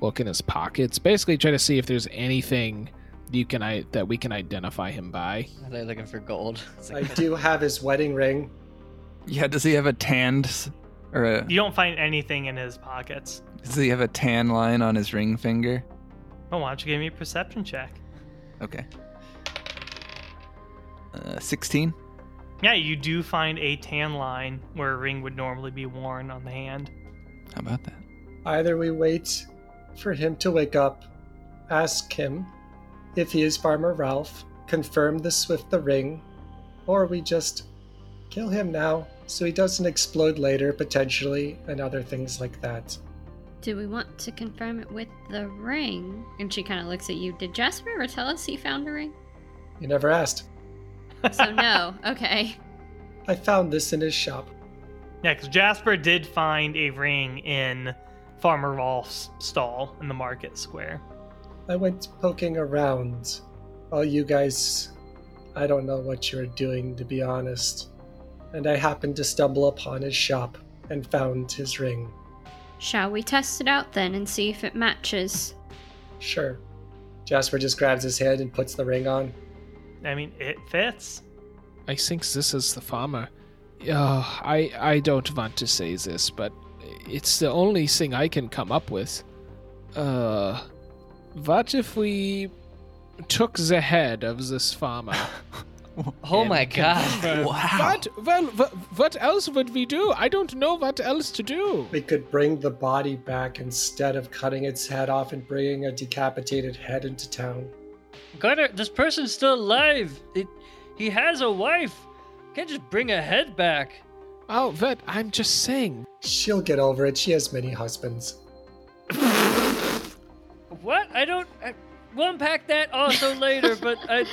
look in his pockets, basically try to see if there's anything you can I that we can identify him by. They're looking for gold. I do have his wedding ring. Yeah, does he have a tanned or a You don't find anything in his pockets. does he have a tan line on his ring finger? Oh, why don't you give me a perception check? Okay. Uh, 16? Yeah, you do find a tan line where a ring would normally be worn on the hand. How about that? Either we wait for him to wake up, ask him if he is Farmer Ralph, confirm this with the ring, or we just kill him now so he doesn't explode later, potentially, and other things like that. Do we want to confirm it with the ring? And she kind of looks at you. Did Jasper ever tell us he found a ring? You never asked. So no. Okay. I found this in his shop. Yeah, because Jasper did find a ring in Farmer Rolf's stall in the market square. I went poking around while you guys. I don't know what you're doing, to be honest. And I happened to stumble upon his shop and found his ring. Shall we test it out then and see if it matches? Sure. Jasper just grabs his hand and puts the ring on. I mean, it fits. I think this is the farmer. Uh, I I don't want to say this, but it's the only thing I can come up with. Uh, what if we took the head of this farmer? Oh my god. confirmed- Wow. What? Well, wh- what else would we do? I don't know what else to do. We could bring the body back instead of cutting its head off and bringing a decapitated head into town. Gunner, this person's still alive. It, he has a wife. Can't just bring a head back. Oh, but I'm just saying. She'll get over it. She has many husbands. What? I don't. I, we'll unpack that also later, but I.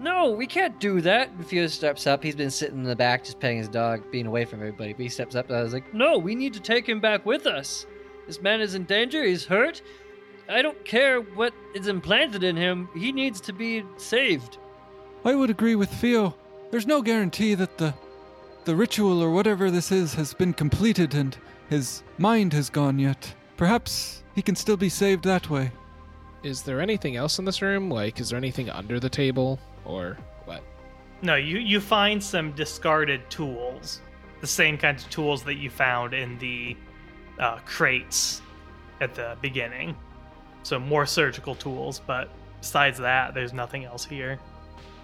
No, we can't do that. Theo steps up. He's been sitting in the back just petting his dog, being away from everybody. But he steps up and I was like, No, we need to take him back with us. This man is in danger. He's hurt. I don't care what is implanted in him. He needs to be saved. I would agree with Theo. There's no guarantee that the the ritual or whatever this is has been completed and his mind has gone yet. Perhaps he can still be saved that way. Is there anything else in this room? Like, is there anything under the table? Or what? No, you you find some discarded tools, the same kinds of tools that you found in the uh, crates at the beginning. So more surgical tools, but besides that, there's nothing else here.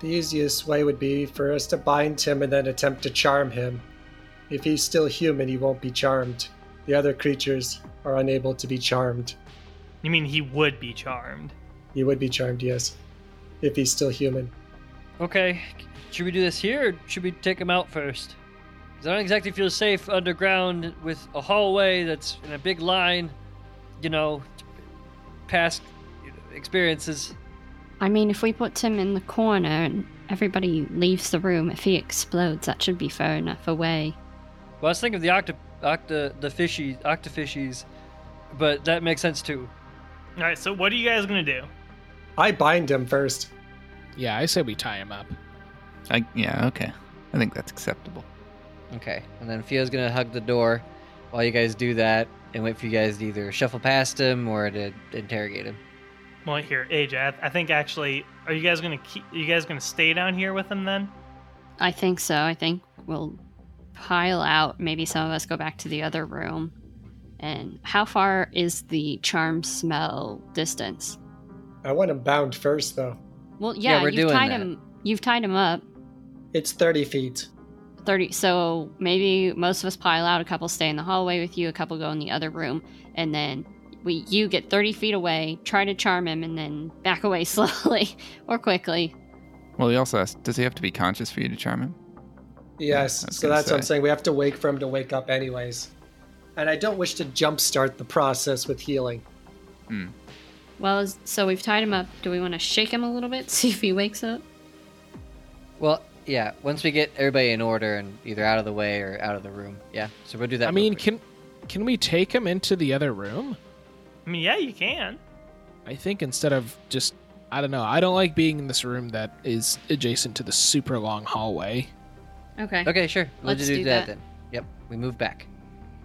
The easiest way would be for us to bind him and then attempt to charm him. If he's still human, he won't be charmed. The other creatures are unable to be charmed. You mean he would be charmed? He would be charmed, yes, if he's still human. Okay, should we do this here or should we take him out first? 'Cause I don't exactly feel safe underground with a hallway that's in a big line, you know, past experiences. I mean, if we put him in the corner and everybody leaves the room, if he explodes, that should be far enough away. Well, I was thinking of the octo, octa, the fishy, octofishies, but that makes sense too. All right, so what are you guys gonna do? I bind him first. Yeah, I say we tie him up. I, yeah, okay. I think that's acceptable. okay. And then Theo's gonna hug the door while you guys do that and wait for you guys to either shuffle past him or to interrogate him. Well, here, AJ, I, I think actually, are you guys gonna keep? Are you guys gonna stay down here with him then? I think so. I think we'll pile out. Maybe some of us go back to the other room. And how far is the charm spell distance? I want him bound first, though. Well, Yeah, yeah, we're you've doing tied that. him. You've tied him up. It's 30 feet. 30 so maybe most of us pile out a couple stay in the hallway with you a couple go in the other room and then we you get 30 feet away try to charm him and then back away slowly or quickly Well, he also asked, does he have to be conscious for you to charm him? Yes, I was so gonna that's what I'm saying. We have to wait for him to wake up, anyways. And I don't wish to jumpstart the process with healing. Hmm. well so we've tied him up do we want to shake him a little bit see if he wakes up Well, yeah. Once we get everybody in order and either out of the way or out of the room, yeah. So we'll do that. I mean, quick. can can we take him into the other room? I mean, yeah, you can. I think instead of just I don't know. I don't like being in this room that is adjacent to the super long hallway. okay Okay, sure. We'll Let's just do, do that, that. then. Yep. We move back.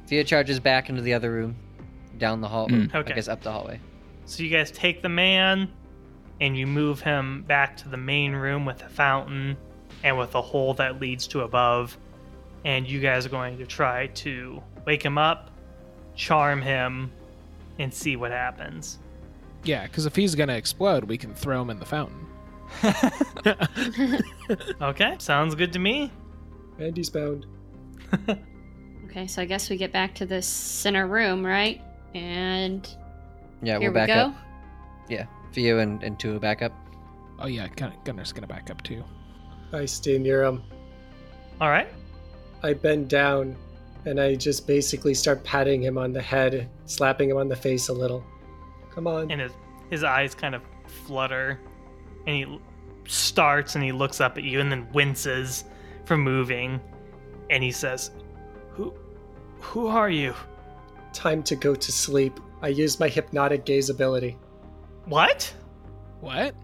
Theo charges back into the other room, down the hall. Mm. Okay. I guess up the hallway. So you guys take the man and you move him back to the main room with the fountain and with a hole that leads to above. And you guys are going to try to wake him up, charm him, and see what happens. Yeah, because if he's gonna explode, we can throw him in the fountain. Okay, sounds good to me. And he's bound. okay so i guess we get back to this center room right and Yeah, here we're back we go up. Yeah, Theo and, and Tua back up. Oh yeah, Gun- Gunner's gonna back up too. I stay near him. All right. I bend down and I just basically start patting him on the head, slapping him on the face a little. Come on. And his his eyes kind of flutter, and he starts and he looks up at you and then winces from moving, and he says, "Who, who are you? Time to go to sleep. I use my hypnotic gaze ability. What? What?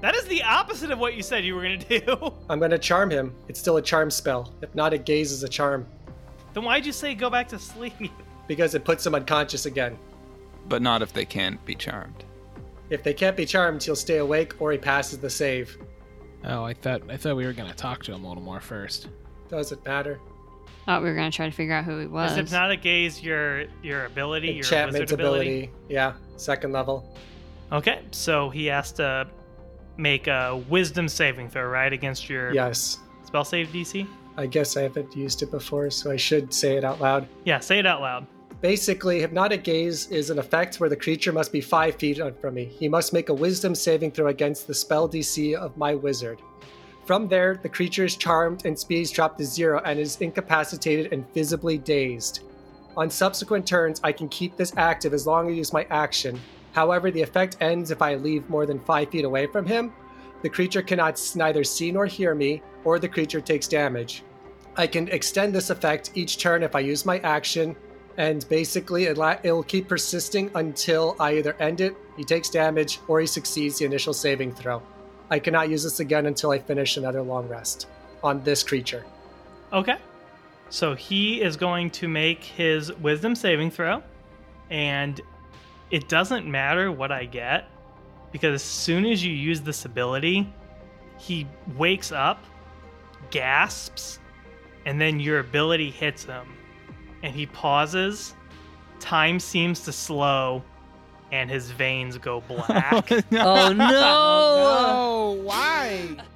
That is the opposite of what you said you were gonna do. I'm gonna charm him. It's still a charm spell. Hypnotic gaze is a charm then why'd you say go back to sleep? because it puts him unconscious again. But not if they can't be charmed. If they can't be charmed, he'll stay awake or he passes the save. Oh, I thought I thought we were gonna talk to him a little more first. Doesn't matter. Thought we were gonna try to figure out who he was. Is hypnotic gaze your your ability, your Enchantment wizard ability? ability. Yeah, second level. Okay, so he has to make a wisdom saving throw, right, against your Yes. spell save DC. I guess I haven't used it before, so I should say it out loud. Yeah, say it out loud. Basically, hypnotic gaze is an effect where the creature must be five feet from me. He must make a wisdom saving throw against the spell DC of my wizard. From there, the creature is charmed and speed is dropped to zero and is incapacitated and visibly dazed. On subsequent turns, I can keep this active as long as I use my action. However, the effect ends if I leave more than five feet away from him. The creature cannot neither see nor hear me, or the creature takes damage. I can extend this effect each turn if I use my action, and basically it'll keep persisting until I either end it, he takes damage, or he succeeds the initial saving throw. I cannot use this again until I finish another long rest on this creature. Okay. So he is going to make his wisdom saving throw, and it doesn't matter what I get because as soon as you use this ability, he wakes up, gasps, and then your ability hits him, and he pauses. Time seems to slow, and his veins go black. Oh no! Oh, why?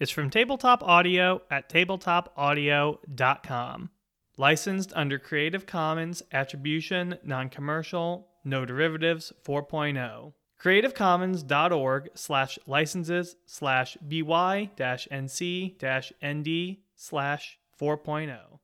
is from Tabletop Audio at tabletopaudio.com. Licensed under Creative Commons Attribution, Non-Commercial, No Derivatives 4.0. creativecommons.org slash licenses slash by dash nc dash nd slash 4.0.